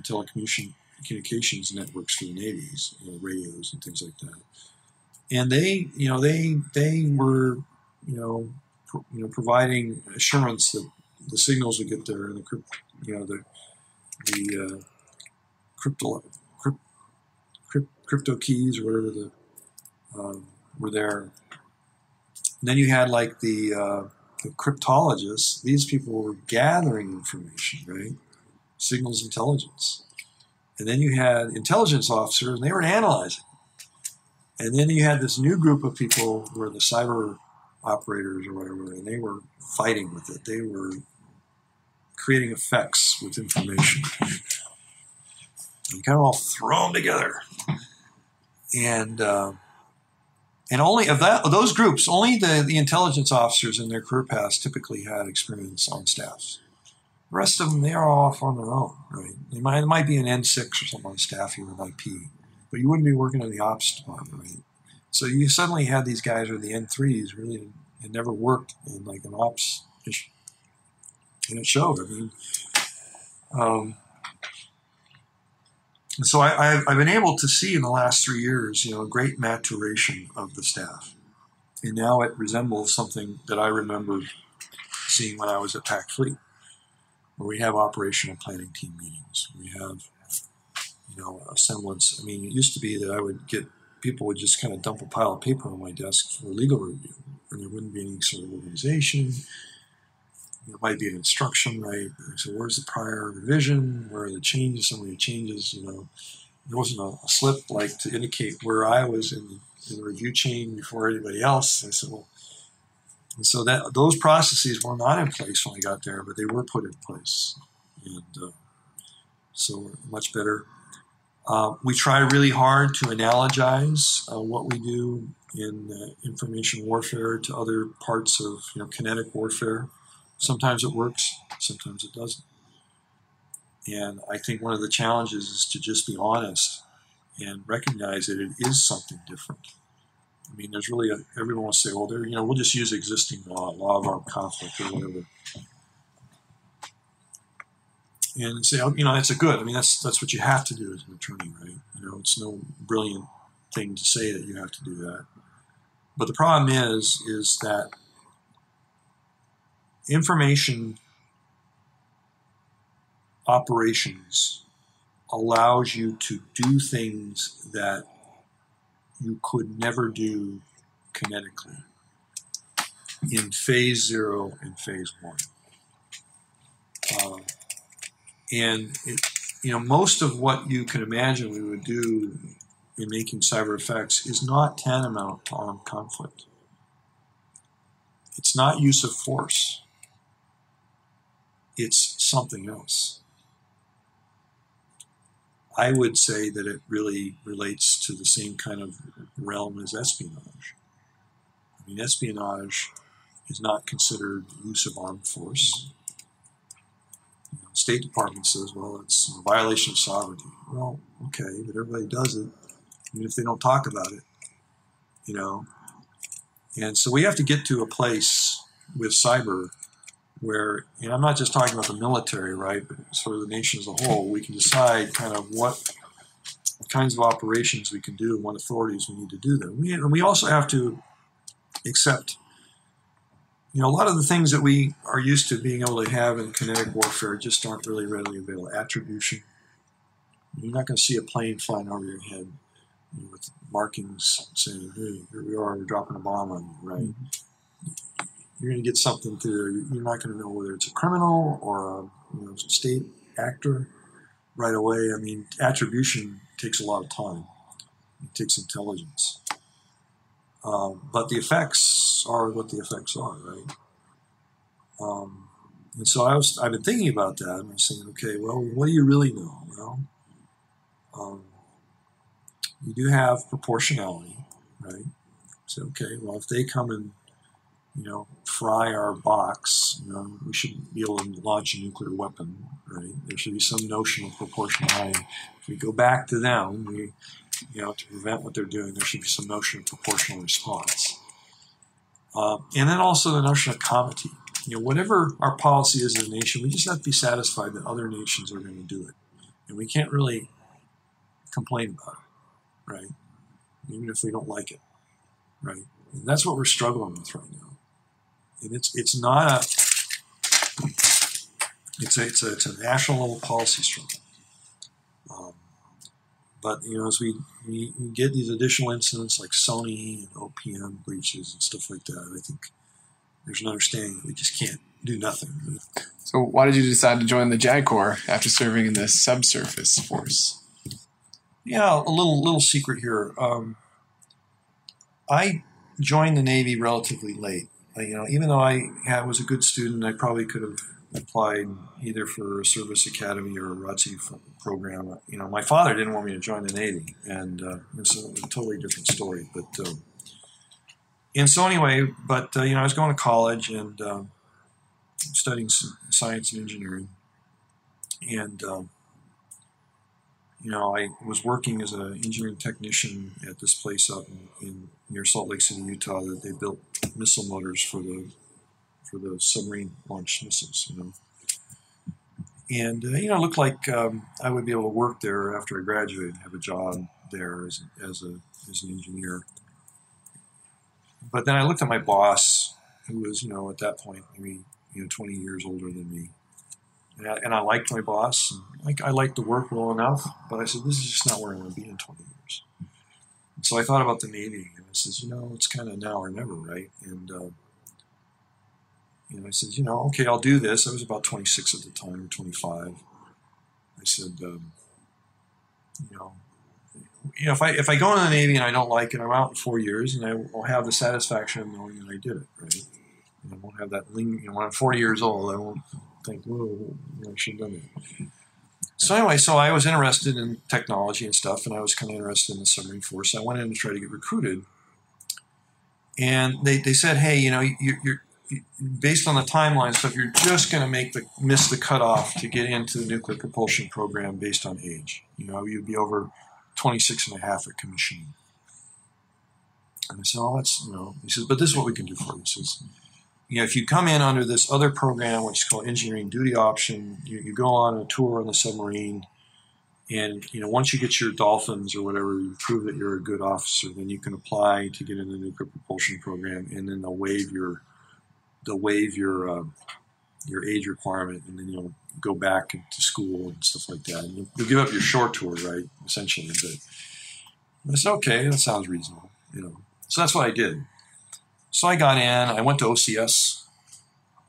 telecommunications networks for the navies, you know, radios and things like that. And they, you know, they they were, you know, you know, providing assurance that the signals would get there and the, you know, the the uh, crypto, crypt, crypt, crypto keys or whatever the um, were there. And then you had like the, uh, the cryptologists. These people were gathering information, right? Signals intelligence. And then you had intelligence officers, and they were analyzing. And then you had this new group of people who were the cyber operators or whatever, and they were fighting with it. They were creating effects with information and kind of all thrown together. And uh, and only of that of those groups, only the, the intelligence officers in their career paths typically had experience on staffs. The rest of them, they are off on their own, right? They might, it might be an N6 or something on staff here with IP, but you wouldn't be working in the ops department, right? So you suddenly had these guys with the N3s really had never worked in like an ops issue. And it showed. I mean, um, so I, have been able to see in the last three years, you know, a great maturation of the staff. And now it resembles something that I remember seeing when I was at PAC Fleet, where we have operational planning team meetings. We have, you know, a semblance. I mean, it used to be that I would get people would just kind of dump a pile of paper on my desk for legal review, and there wouldn't be any sort of organization there might be an instruction, right? So where's the prior revision? Where are the changes? Some of the changes, you know, there wasn't a, slip like to indicate where I was in, in, the review chain before anybody else. I said, well, and so that those processes were not in place when I got there, but they were put in place, and uh, so much better. Uh, we try really hard to analogize uh, what we do in uh, information warfare to other parts of you know kinetic warfare. Sometimes it works, sometimes it doesn't. And I think one of the challenges is to just be honest and recognize that it is something different. I mean, there's really a, everyone will say, well, there, you know, we'll just use existing law, law of armed conflict or whatever. And say, oh, you know, that's a good. I mean, that's that's what you have to do as an attorney, right? You know, it's no brilliant thing to say that you have to do that. but the problem is, is that information operations allows you to do things that you could never do kinetically in phase zero and phase one. Uh, and it, you know, most of what you can imagine we would do in making cyber effects is not tantamount to armed conflict. It's not use of force. It's something else. I would say that it really relates to the same kind of realm as espionage. I mean, espionage is not considered use of armed force. You know, State Department says, well, it's a violation of sovereignty. Well, okay, but everybody does it, even if they don't talk about it. You know, and so we have to get to a place with cyber where, and I'm not just talking about the military, right, but sort of the nation as a whole, we can decide kind of what kinds of operations we can do and what authorities we need to do them. And we also have to accept, you know, a lot of the things that we are used to being able to have in kinetic warfare just aren't really readily available. Attribution. You're not going to see a plane flying over your head you know, with markings saying, hey, here we are, we're dropping a bomb on you, right? Mm-hmm. You're going to get something through You're not going to know whether it's a criminal or a you know, state actor right away. I mean, attribution takes a lot of time. It takes intelligence. Um, but the effects are what the effects are, right? Um, and so I was, I've been thinking about that, and I'm saying, okay, well, what do you really know? Well, um, you do have proportionality, right? So, okay, well, if they come and, you know, fry our box, you know, we should be able to launch a nuclear weapon, right? There should be some notion of proportionality. If we go back to them, we, you know, to prevent what they're doing, there should be some notion of proportional response. Uh, and then also the notion of comity. You know, whatever our policy is as a nation, we just have to be satisfied that other nations are going to do it. And we can't really complain about it right? Even if we don't like it, right? And that's what we're struggling with right now. And it's it's not a it's a it's a, it's a national level policy struggle. Um, but you know, as we, we, we get these additional incidents like Sony and OPM breaches and stuff like that, I think there's an understanding that we just can't do nothing. So, why did you decide to join the JAG Corps after serving in the subsurface force? Yeah, a little little secret here. Um, I joined the Navy relatively late. You know, even though I was a good student, I probably could have applied either for a service academy or a ROTC program. You know, my father didn't want me to join the Navy, and uh, it's a, totally different story. But uh, and so anyway, but uh, you know, I was going to college and um, studying science and engineering, and um, you know, I was working as an engineering technician at this place up in, in, near Salt Lake City, Utah, that they built missile motors for the for the submarine launched missiles. You know, and uh, you know, it looked like um, I would be able to work there after I graduated, have a job there as as a as an engineer. But then I looked at my boss, who was you know at that point maybe you know 20 years older than me, and I, and I liked my boss. And like I liked the work well enough, but I said, this is just not where I want to be in 20 years. And so I thought about the Navy, and I says, you know, it's kind of now or never, right? And uh, know, I said, you know, okay, I'll do this. I was about 26 at the time, or 25. I said, um, you know, you know, if I if I go in the Navy and I don't like it, I'm out in four years, and I will have the satisfaction of knowing that I did it, right? And I won't have that ling- you know, when I'm 40 years old, I won't think, whoa, I should have done it. So anyway, so I was interested in technology and stuff, and I was kind of interested in the submarine force. I went in to try to get recruited, and they, they said, hey, you know, you're, you're based on the timeline stuff, you're just going to make the miss the cutoff to get into the nuclear propulsion program based on age. You know, you'd be over 26 and a half at commissioning. And I said, oh, that's, you know, he says, but this is what we can do for you. He says, you know, if you come in under this other program, which is called engineering duty option, you, you go on a tour on the submarine, And you know, once you get your dolphins or whatever, you prove that you're a good officer, then you can apply to get in the nuclear propulsion program, and then they'll waive your they'll waive your uh, your age requirement, and then you'll go back to school and stuff like that. And you'll, you'll give up your short tour, right? Essentially, but I said, okay, that sounds reasonable, you know. So that's what I did. So I got in. I went to OCS,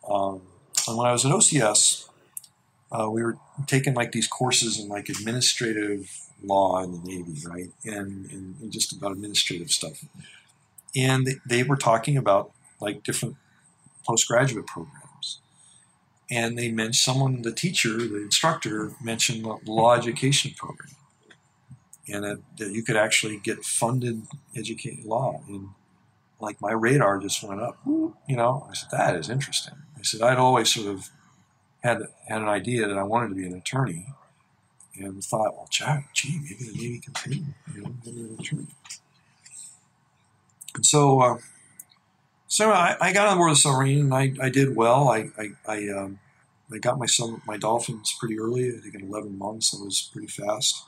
um, and when I was at OCS, uh, we were taking like these courses in like administrative law in the Navy, right, and, and, and just about administrative stuff. And they, they were talking about like different postgraduate programs. And they mentioned someone, the teacher, the instructor, mentioned the law education program, and that, that you could actually get funded educate law. And like my radar just went up. You know, I said that is interesting. I said I'd always sort of had had an idea that I wanted to be an attorney, and thought, well, gee, maybe the Navy can pay me, you know, maybe an attorney. And so. Uh, so I, I, got on board the submarine and I, I did well. I I, I, um, I got my my dolphins pretty early. I think in 11 months, I was pretty fast.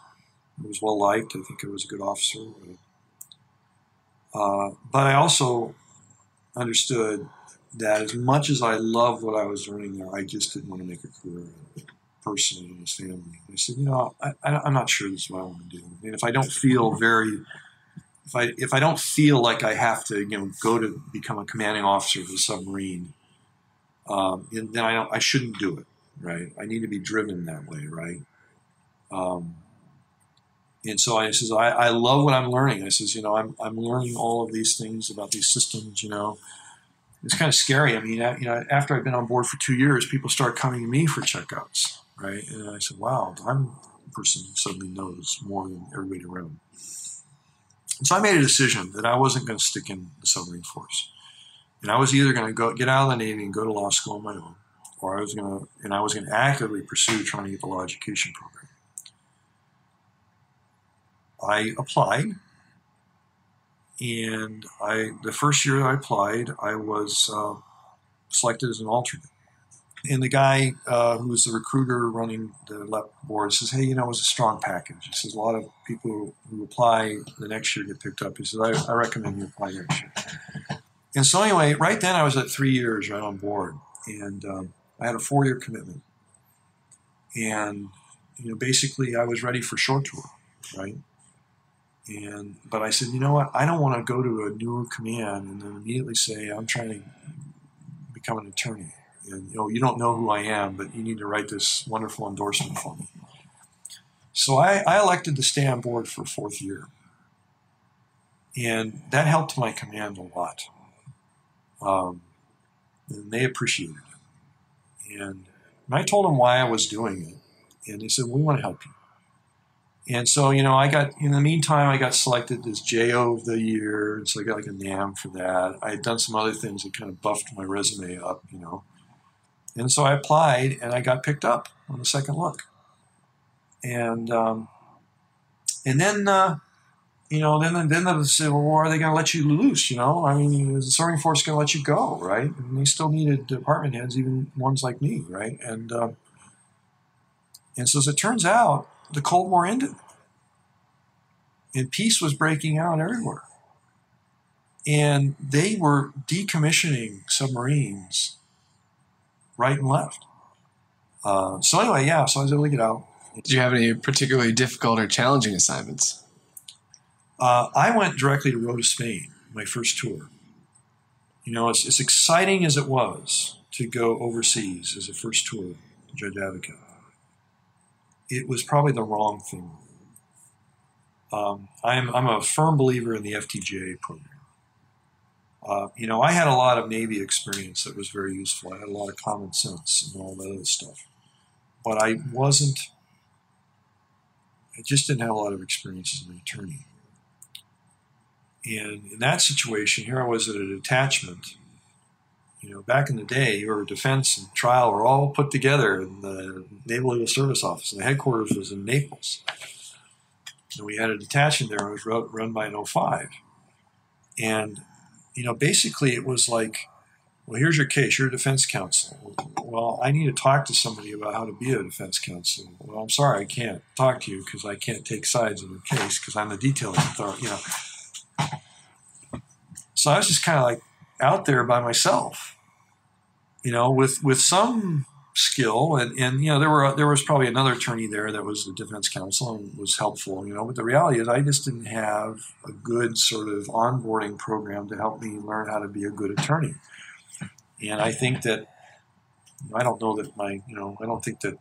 I was well liked. I think I was a good officer. Uh, but I also understood that as much as I loved what I was learning there, I just didn't want to make a career personally in this family. I said, you know, I, am not sure this is what I want to do. Mean, if I don't feel very if I if I don't feel like I have to, you know, go to become a commanding officer of a submarine, um, then I I shouldn't do it, right? I need to be driven that way, right? Um, and so I says, I, I love what I'm learning. I says, you know, I'm I'm learning all of these things about these systems. You know, it's kind of scary. I mean, I, you know, after I've been on board for two years, people start coming to me for checkouts, right? And I said, wow, I'm a person who suddenly knows more than everybody around. So I made a decision that I wasn't going to stick in the submarine force, and I was either going to go get out of the Navy and go to law school on my own, or I was going to and I was going to actively pursue trying to get the law education program. I applied, and I the first year I applied, I was uh, selected as an alternate. And the guy uh, who was the recruiter running the LEP board says, "Hey, you know, it was a strong package." He says a lot of people who apply the next year get picked up. He says, "I, I recommend you apply next year." And so anyway, right then I was at three years right on board, and um, I had a four-year commitment, and you know, basically I was ready for short tour, right? And but I said, you know what? I don't want to go to a newer command and then immediately say I'm trying to become an attorney and you know you don't know who I am, but you need to write this wonderful endorsement for me. So I, I elected to stay on board for a fourth year, and that helped my command a lot. Um, and they appreciated it. And, and I told them why I was doing it, and they said, "We want to help you." And so, you know, I got, in the meantime, I got selected as JO of the year. And so I got like a NAM for that. I had done some other things that kind of buffed my resume up, you know. And so I applied and I got picked up on the second look. And um, and then uh, you know then then they said, well, are they going to let you loose? You know, I mean, the serving force going to let you go, right? And they still needed department heads, even ones like me, right? And uh, and so as it turns out, the Cold War ended, and peace was breaking out everywhere. And they were decommissioning submarines right and left. Uh, so anyway, yeah, so I was able to get out. Did you have any particularly difficult or challenging assignments? Uh, I went directly to Rota, Spain, my first tour. You know, as, as exciting as it was to go overseas as a first tour, to Judge Advocate, it was probably the wrong thing. Um, I'm, I'm a firm believer in the FTJ program. Uh, you know, I had a lot of Navy experience that was very useful. I had a lot of common sense and all that other stuff. But I wasn't, I just didn't have a lot of experience as an attorney. And in that situation, here I was at a detachment. You know, back in the day, your defense and trial were all put together in the Naval Legal Service Office, and the headquarters was in Naples. And we had a detachment there. It was run by an 05. And you know, basically it was like well, here's your case. You're a defense counsel. Well, I need to talk to somebody about how to be a defense counsel. Well, I'm sorry, I can't talk to you because I can't take sides in the case because I'm the detailing authority. You know. So I was just kind of like out there by myself, you know, with with some skill. And, and you know there were there was probably another attorney there that was the defense counsel and was helpful you know but the reality is i just didn't have a good sort of onboarding program to help me learn how to be a good attorney. And I think that I don't know that my you know I don't think that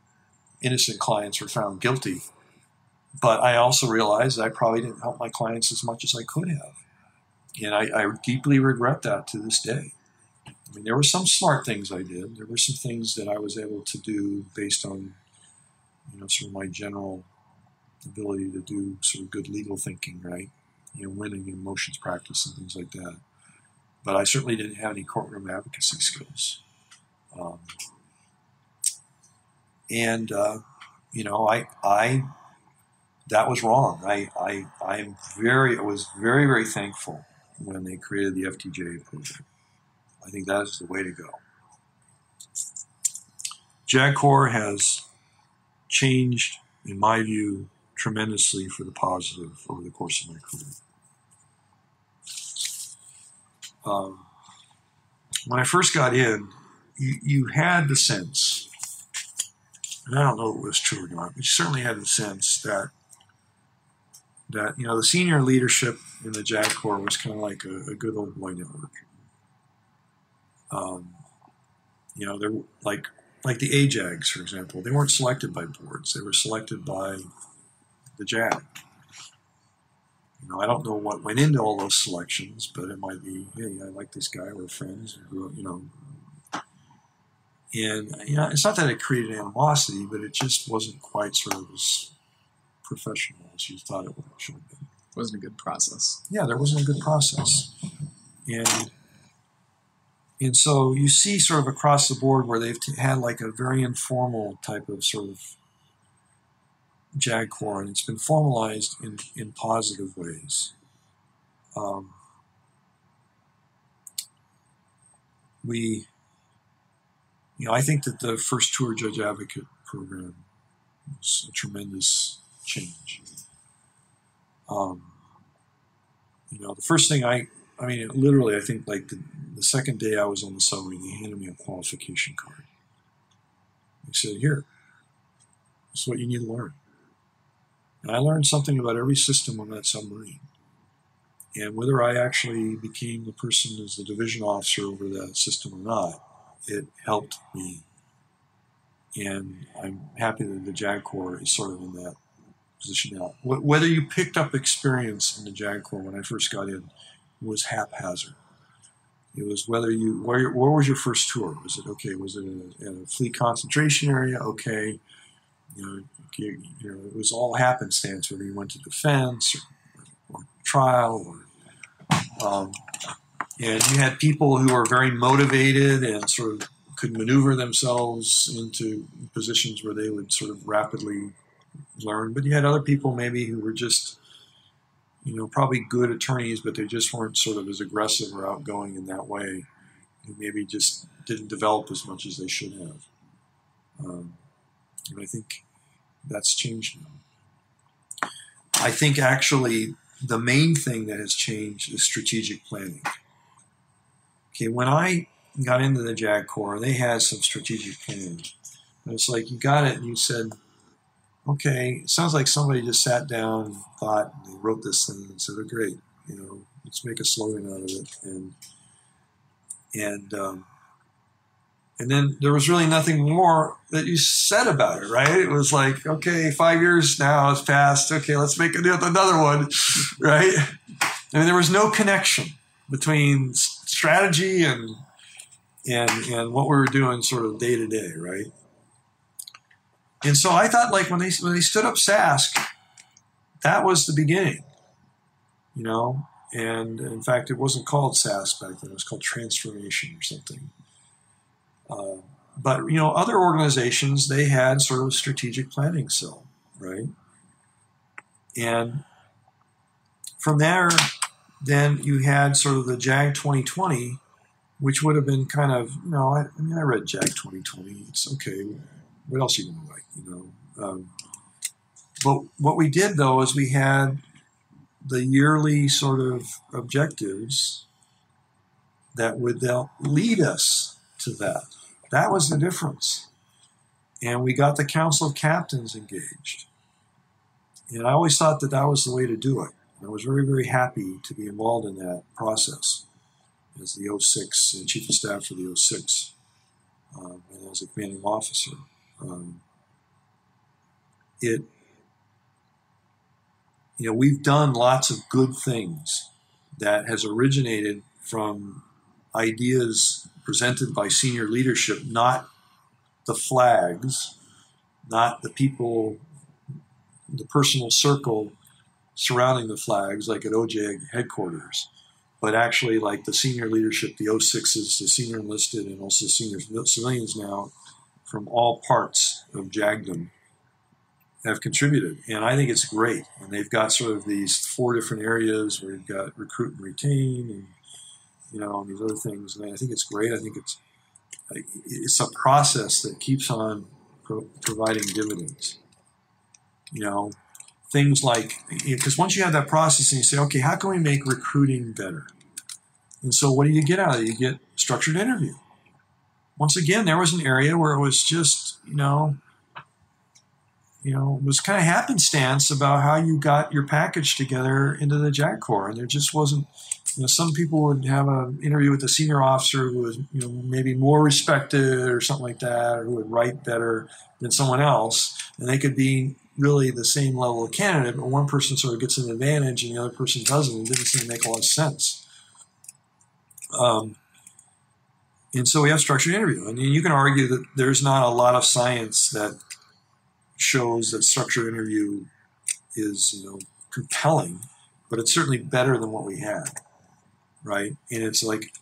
innocent clients were found guilty, but I also realized I probably didn't help my clients as much as I could have, and I, I deeply regret that to this day. I mean, there were some smart things I did. There were some things that I was able to do based on, you know, sort of my general ability to do sort of good legal thinking, right? You know, winning in motions practice and things like that but I certainly didn't have any courtroom advocacy skills. Um, and uh, you know, I, I, that was wrong. I, I, I am very, I was very, very thankful when they created the FTJ program. I think that is the way to go. JAG Corps has changed, in my view, tremendously for the positive over the course of my career. Um, when I first got in, you, you had the sense, and I don't know if it was true or not, but you certainly had the sense that that you know the senior leadership in the JAG Corps was kind of like a, a good old boy network. Um, you know, they're like like the AJAGs, for example. They weren't selected by boards; they were selected by the JAG. You know, I don't know what went into all those selections, but it might be, hey, I like this guy, we're friends, and grew up you know. And you know, it's not that it created animosity, but it just wasn't quite sort of as professional as you thought it should have been. Wasn't a good process. Yeah, there wasn't a good process, and and so you see sort of across the board where they've had like a very informal type of sort of JAG Corps, and it's been formalized in, in positive ways. Um, we, you know, I think that the first tour judge advocate program was a tremendous change. Um, you know, the first thing I, I mean, literally, I think like the, the second day I was on the submarine, they handed me a qualification card. They said, here, this is what you need to learn. And I learned something about every system on that submarine. And whether I actually became the person as the division officer over that system or not, it helped me. And I'm happy that the JAG Corps is sort of in that position now. Whether you picked up experience in the JAG Corps when I first got in was haphazard. It was whether you where, where was your first tour? Was it okay? Was it a, a fleet concentration area? Okay, you know, you, you know, it was all happenstance, whether you went to defense or, or trial, or, um, and you had people who were very motivated and sort of could maneuver themselves into positions where they would sort of rapidly learn. But you had other people maybe who were just, you know, probably good attorneys, but they just weren't sort of as aggressive or outgoing in that way. Who maybe just didn't develop as much as they should have. Um, and I think that's changed now. I think actually the main thing that has changed is strategic planning. Okay, when I got into the JAG Corps, they had some strategic planning. And it's like you got it and you said, okay, it sounds like somebody just sat down and thought, and they wrote this thing and said, oh, great, you know, let's make a slogan out of it. And, and, um, and then there was really nothing more that you said about it, right? It was like, okay, five years now has passed. Okay, let's make another one, right? I mean, there was no connection between strategy and and and what we were doing, sort of day to day, right? And so I thought, like when they when they stood up SASC, that was the beginning, you know. And in fact, it wasn't called SASC back then; it was called Transformation or something. Uh, but you know, other organizations they had sort of a strategic planning cell, right? And from there, then you had sort of the JAG 2020, which would have been kind of, you know, I, I mean, I read JAG 2020. It's okay. What else are you going to write, you know? Um, but what we did, though, is we had the yearly sort of objectives that would lead us to that. That was the difference. And we got the Council of Captains engaged. And I always thought that that was the way to do it. I was very, very happy to be involved in that process as the 06 and Chief of Staff for the 06 um, and as a commanding officer. Um, it, you know, we've done lots of good things that has originated from ideas presented by senior leadership, not the flags, not the people, the personal circle surrounding the flags, like at OJAG headquarters, but actually like the senior leadership, the 06s, the senior enlisted, and also senior civilians now from all parts of JAGDM have contributed. And I think it's great. And they've got sort of these four different areas where you've got recruit and retain and, you know, and these other things. And I think it's great. I think it's, it's a process that keeps on pro- providing dividends. You know, things like because once you have that process and you say, okay, how can we make recruiting better? And so, what do you get out of it? You get structured interview. Once again, there was an area where it was just, you know, you know, it was kind of happenstance about how you got your package together into the JAG Corps, and there just wasn't you know, some people would have an interview with a senior officer who was, you know, maybe more respected or something like that, or who would write better than someone else, and they could be really the same level of candidate, but one person sort of gets an advantage and the other person doesn't. It didn't seem to make a lot of sense. Um, and so we have structured interview, and you can argue that there's not a lot of science that shows that structured interview is, you know, compelling, but it's certainly better than what we had right? And it's like,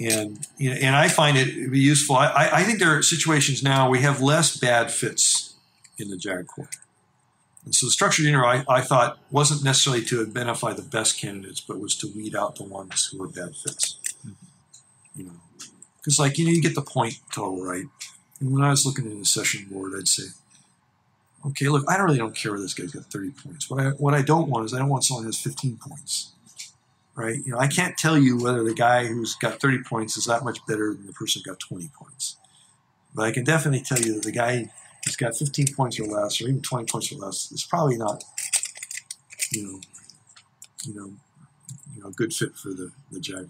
and you know, and I find it be useful. I, I think there are situations now we have less bad fits in the JAG Corps. And so the structured interview I, I thought wasn't necessarily to identify the best candidates, but was to weed out the ones who were bad fits. Mm-hmm. You know, because like you know you get the point total right. And when I was looking at the session board, I'd say, okay, look, I don't really don't care where this guy's got 30 points. What I what I don't want is I don't want someone who has 15 points right? You know, I can't tell you whether the guy who's got 30 points is that much better than the person who got 20 points. But I can definitely tell you that the guy who's got 15 points or less, or even 20 points or less, is probably not, you know, you know, you know, a good fit for the the JAG.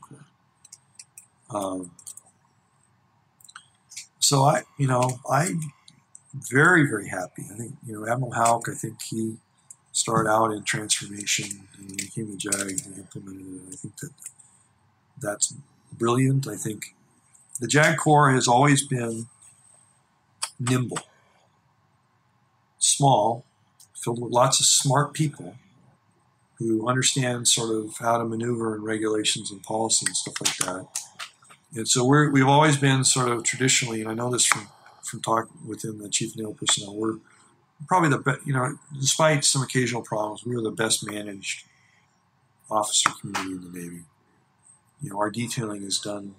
Um, so I, you know, I'm very very happy. I think you know Admiral Houck. I think he started out in transformation and he became a JAG and implemented it. I think that that's brilliant. I think the JAG Corps has always been nimble, small, filled with lots of smart people who understand sort of how to maneuver in regulations and policy and stuff like that. And so we're, we've always been sort of traditionally, and I know this from, from talk within the chief naval personnel, we're probably the best, you know, despite some occasional problems, we were the best managed officer community in the Navy. You know, our detailing is done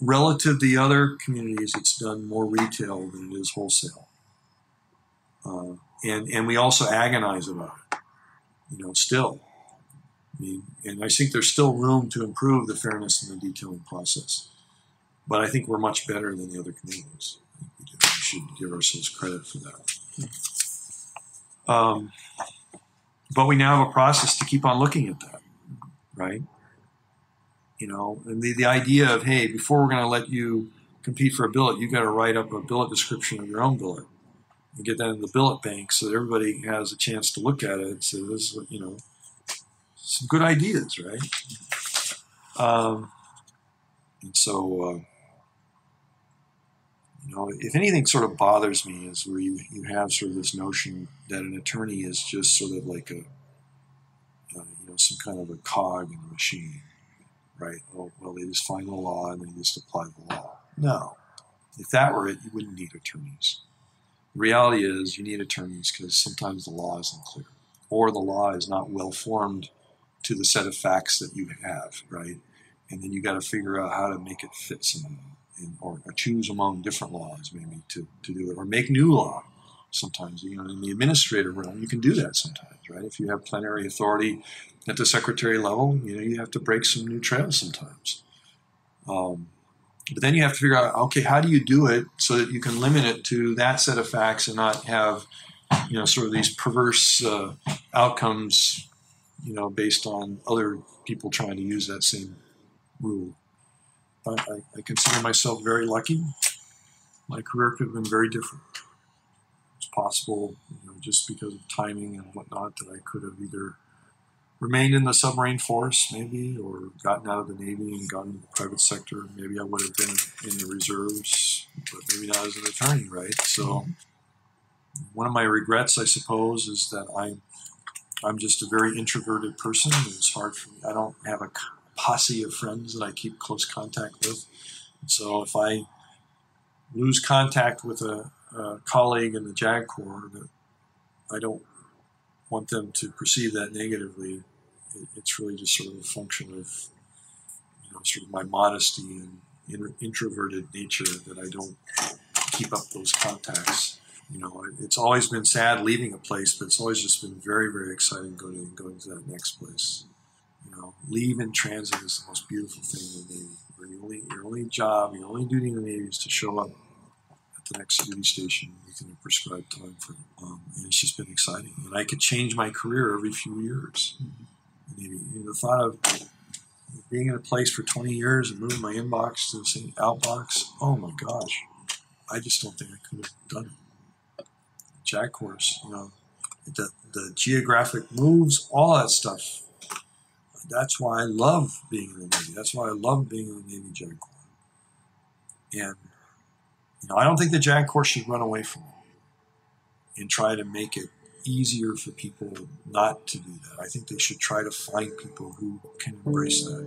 relative to the other communities. It's done more retail than it is wholesale, uh, and and we also agonize about it. You know, still. I mean, and I think there's still room to improve the fairness in the detailing process, but I think we're much better than the other communities We should give ourselves credit for that. Um, but we now have a process to keep on looking at that, right? You know, and the, the idea of, hey, before we're going to let you compete for a billet, you've got to write up a billet description of your own billet and get that in the billet bank so that everybody has a chance to look at it and say, this is what, you know, some good ideas, right? Um, and so, uh, you know, if anything sort of bothers me is where you, you have sort of this notion that an attorney is just sort of like a, uh, you know, some kind of a cog in the machine, right? Oh, well, they just find the law and they just apply the law. No. If that were it, you wouldn't need attorneys. The reality is you need attorneys because sometimes the law isn't clear or the law is not well formed to the set of facts that you have, right? and then you got to figure out how to make it fit somehow, and, or, or choose among different laws maybe to, to do it, or make new law. Sometimes, you know, in the administrative realm, you can do that sometimes, right? If you have plenary authority at the secretary level, you know, you have to break some new trails sometimes. Um, but then you have to figure out, okay, how do you do it so that you can limit it to that set of facts and not have, you know, sort of these perverse uh, outcomes, you know, based on other people trying to use that same rule. I, I, I consider myself very lucky. My career could have been very different. It's possible, you know, just because of timing and whatnot, that I could have either remained in the submarine force, maybe, or gotten out of the Navy and gotten to the private sector. Maybe I would have been in the reserves, but maybe not as an attorney, right? So, mm-hmm. one of my regrets, I suppose, is that I'm I'm just a very introverted person. It's hard for me. I don't have a posse of friends that I keep close contact with. So if I lose contact with a, a colleague in the JAG Corps, I don't want them to perceive that negatively. It, it's really just sort of a function of, you know, sort of my modesty and in, introverted nature that I don't keep up those contacts. You know, it's always been sad leaving a place, but it's always just been very, very exciting going going to that next place. You know, leave in transit is the most beautiful thing in the Navy. Your only your only job, your only duty in the Navy is to show up at the next duty station within a prescribed time frame. Um, and it's just been exciting. And I could change my career every few years. Maybe you know, the thought of being in a place for 20 years and moving my inbox to the same outbox, oh my gosh, I just don't think I could have done it. JAG Corps, you know, the, the geographic moves, all that stuff. That's why I love being in the Navy. That's why I love being in the Navy JAG Corps. And, you know, I don't think the JAG Corps should run away from it and try to make it easier for people not to do that. I think they should try to find people who can embrace that.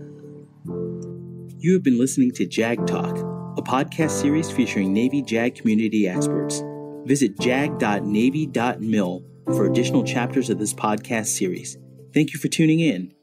You have been listening to JAG Talk, a podcast series featuring Navy JAG community experts. Visit jag.navy.mil for additional chapters of this podcast series. Thank you for tuning in.